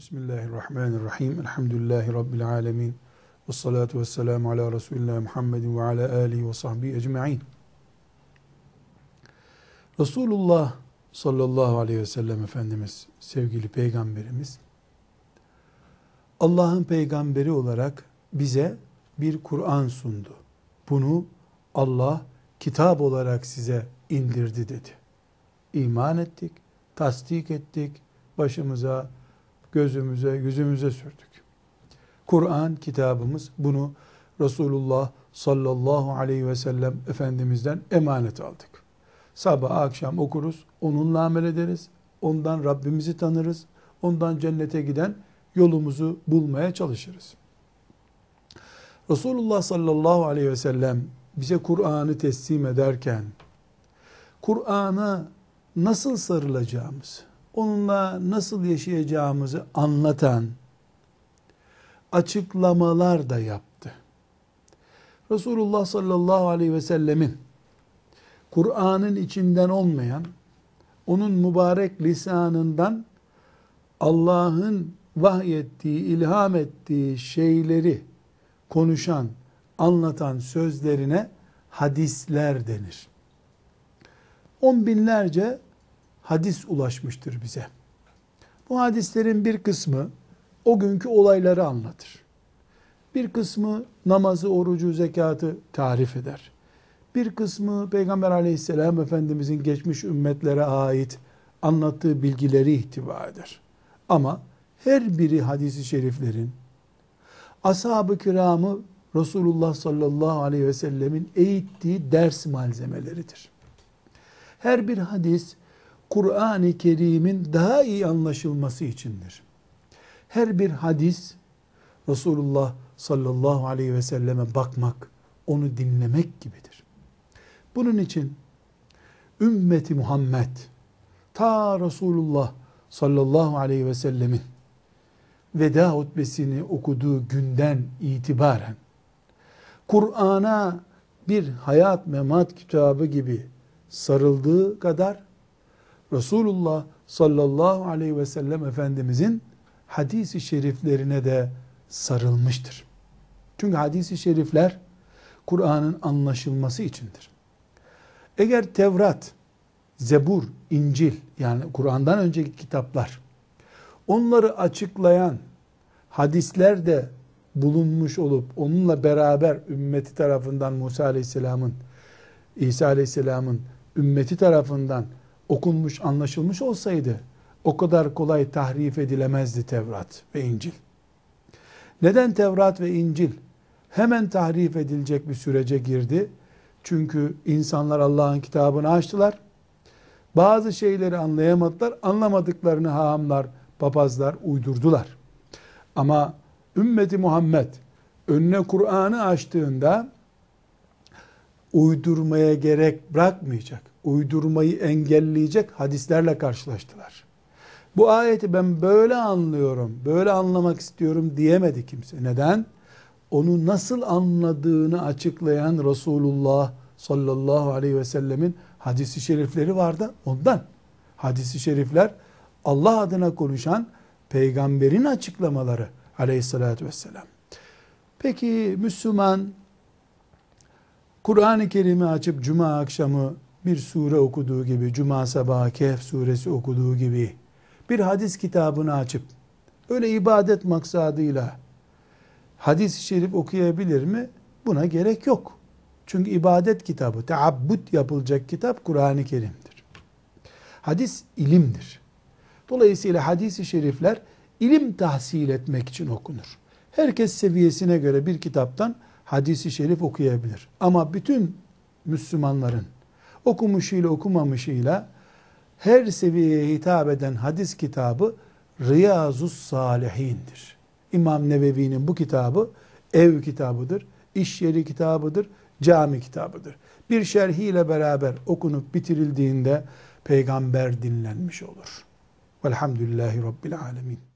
Bismillahirrahmanirrahim. Elhamdülillahi Rabbil alemin. Ve salatu ve selamu ala Resulullah Muhammedin ve ala alihi ve sahbihi ecma'in. Resulullah sallallahu aleyhi ve sellem Efendimiz, sevgili peygamberimiz, Allah'ın peygamberi olarak bize bir Kur'an sundu. Bunu Allah kitap olarak size indirdi dedi. İman ettik, tasdik ettik, başımıza, gözümüze, yüzümüze sürdük. Kur'an kitabımız bunu Resulullah sallallahu aleyhi ve sellem Efendimiz'den emanet aldık. Sabah akşam okuruz, onunla amel ederiz, ondan Rabbimizi tanırız, ondan cennete giden yolumuzu bulmaya çalışırız. Resulullah sallallahu aleyhi ve sellem bize Kur'an'ı teslim ederken, Kur'an'a nasıl sarılacağımızı, onunla nasıl yaşayacağımızı anlatan açıklamalar da yaptı. Resulullah sallallahu aleyhi ve sellemin Kur'an'ın içinden olmayan, onun mübarek lisanından Allah'ın vahyettiği, ilham ettiği şeyleri konuşan, anlatan sözlerine hadisler denir. On binlerce hadis ulaşmıştır bize. Bu hadislerin bir kısmı o günkü olayları anlatır. Bir kısmı namazı, orucu, zekatı tarif eder. Bir kısmı Peygamber aleyhisselam Efendimizin geçmiş ümmetlere ait anlattığı bilgileri ihtiva eder. Ama her biri hadisi şeriflerin ashab-ı kiramı Resulullah sallallahu aleyhi ve sellemin eğittiği ders malzemeleridir. Her bir hadis Kur'an-ı Kerim'in daha iyi anlaşılması içindir. Her bir hadis Resulullah sallallahu aleyhi ve selleme bakmak, onu dinlemek gibidir. Bunun için ümmeti Muhammed ta Resulullah sallallahu aleyhi ve sellemin veda hutbesini okuduğu günden itibaren Kur'an'a bir hayat memat kitabı gibi sarıldığı kadar Resulullah sallallahu aleyhi ve sellem Efendimizin hadisi şeriflerine de sarılmıştır. Çünkü hadisi şerifler Kur'an'ın anlaşılması içindir. Eğer Tevrat, Zebur, İncil yani Kur'an'dan önceki kitaplar onları açıklayan hadisler de bulunmuş olup onunla beraber ümmeti tarafından Musa Aleyhisselam'ın İsa Aleyhisselam'ın ümmeti tarafından okunmuş, anlaşılmış olsaydı o kadar kolay tahrif edilemezdi Tevrat ve İncil. Neden Tevrat ve İncil hemen tahrif edilecek bir sürece girdi? Çünkü insanlar Allah'ın kitabını açtılar. Bazı şeyleri anlayamadılar. Anlamadıklarını hahamlar, papazlar uydurdular. Ama ümmeti Muhammed önüne Kur'an'ı açtığında uydurmaya gerek bırakmayacak, uydurmayı engelleyecek hadislerle karşılaştılar. Bu ayeti ben böyle anlıyorum, böyle anlamak istiyorum diyemedi kimse. Neden? Onu nasıl anladığını açıklayan Resulullah sallallahu aleyhi ve sellemin hadisi şerifleri vardı ondan. Hadisi şerifler Allah adına konuşan peygamberin açıklamaları aleyhissalatü vesselam. Peki Müslüman Kur'an-ı Kerim'i açıp cuma akşamı bir sure okuduğu gibi, cuma sabahı Kehf suresi okuduğu gibi bir hadis kitabını açıp öyle ibadet maksadıyla hadis-i şerif okuyabilir mi? Buna gerek yok. Çünkü ibadet kitabı, teabbut yapılacak kitap Kur'an-ı Kerim'dir. Hadis ilimdir. Dolayısıyla hadis-i şerifler ilim tahsil etmek için okunur. Herkes seviyesine göre bir kitaptan hadisi şerif okuyabilir. Ama bütün Müslümanların okumuşuyla okumamışıyla her seviyeye hitap eden hadis kitabı Riyazus Salihin'dir. İmam Nevevi'nin bu kitabı ev kitabıdır, iş yeri kitabıdır, cami kitabıdır. Bir şerhiyle beraber okunup bitirildiğinde peygamber dinlenmiş olur. Velhamdülillahi Rabbil Alemin.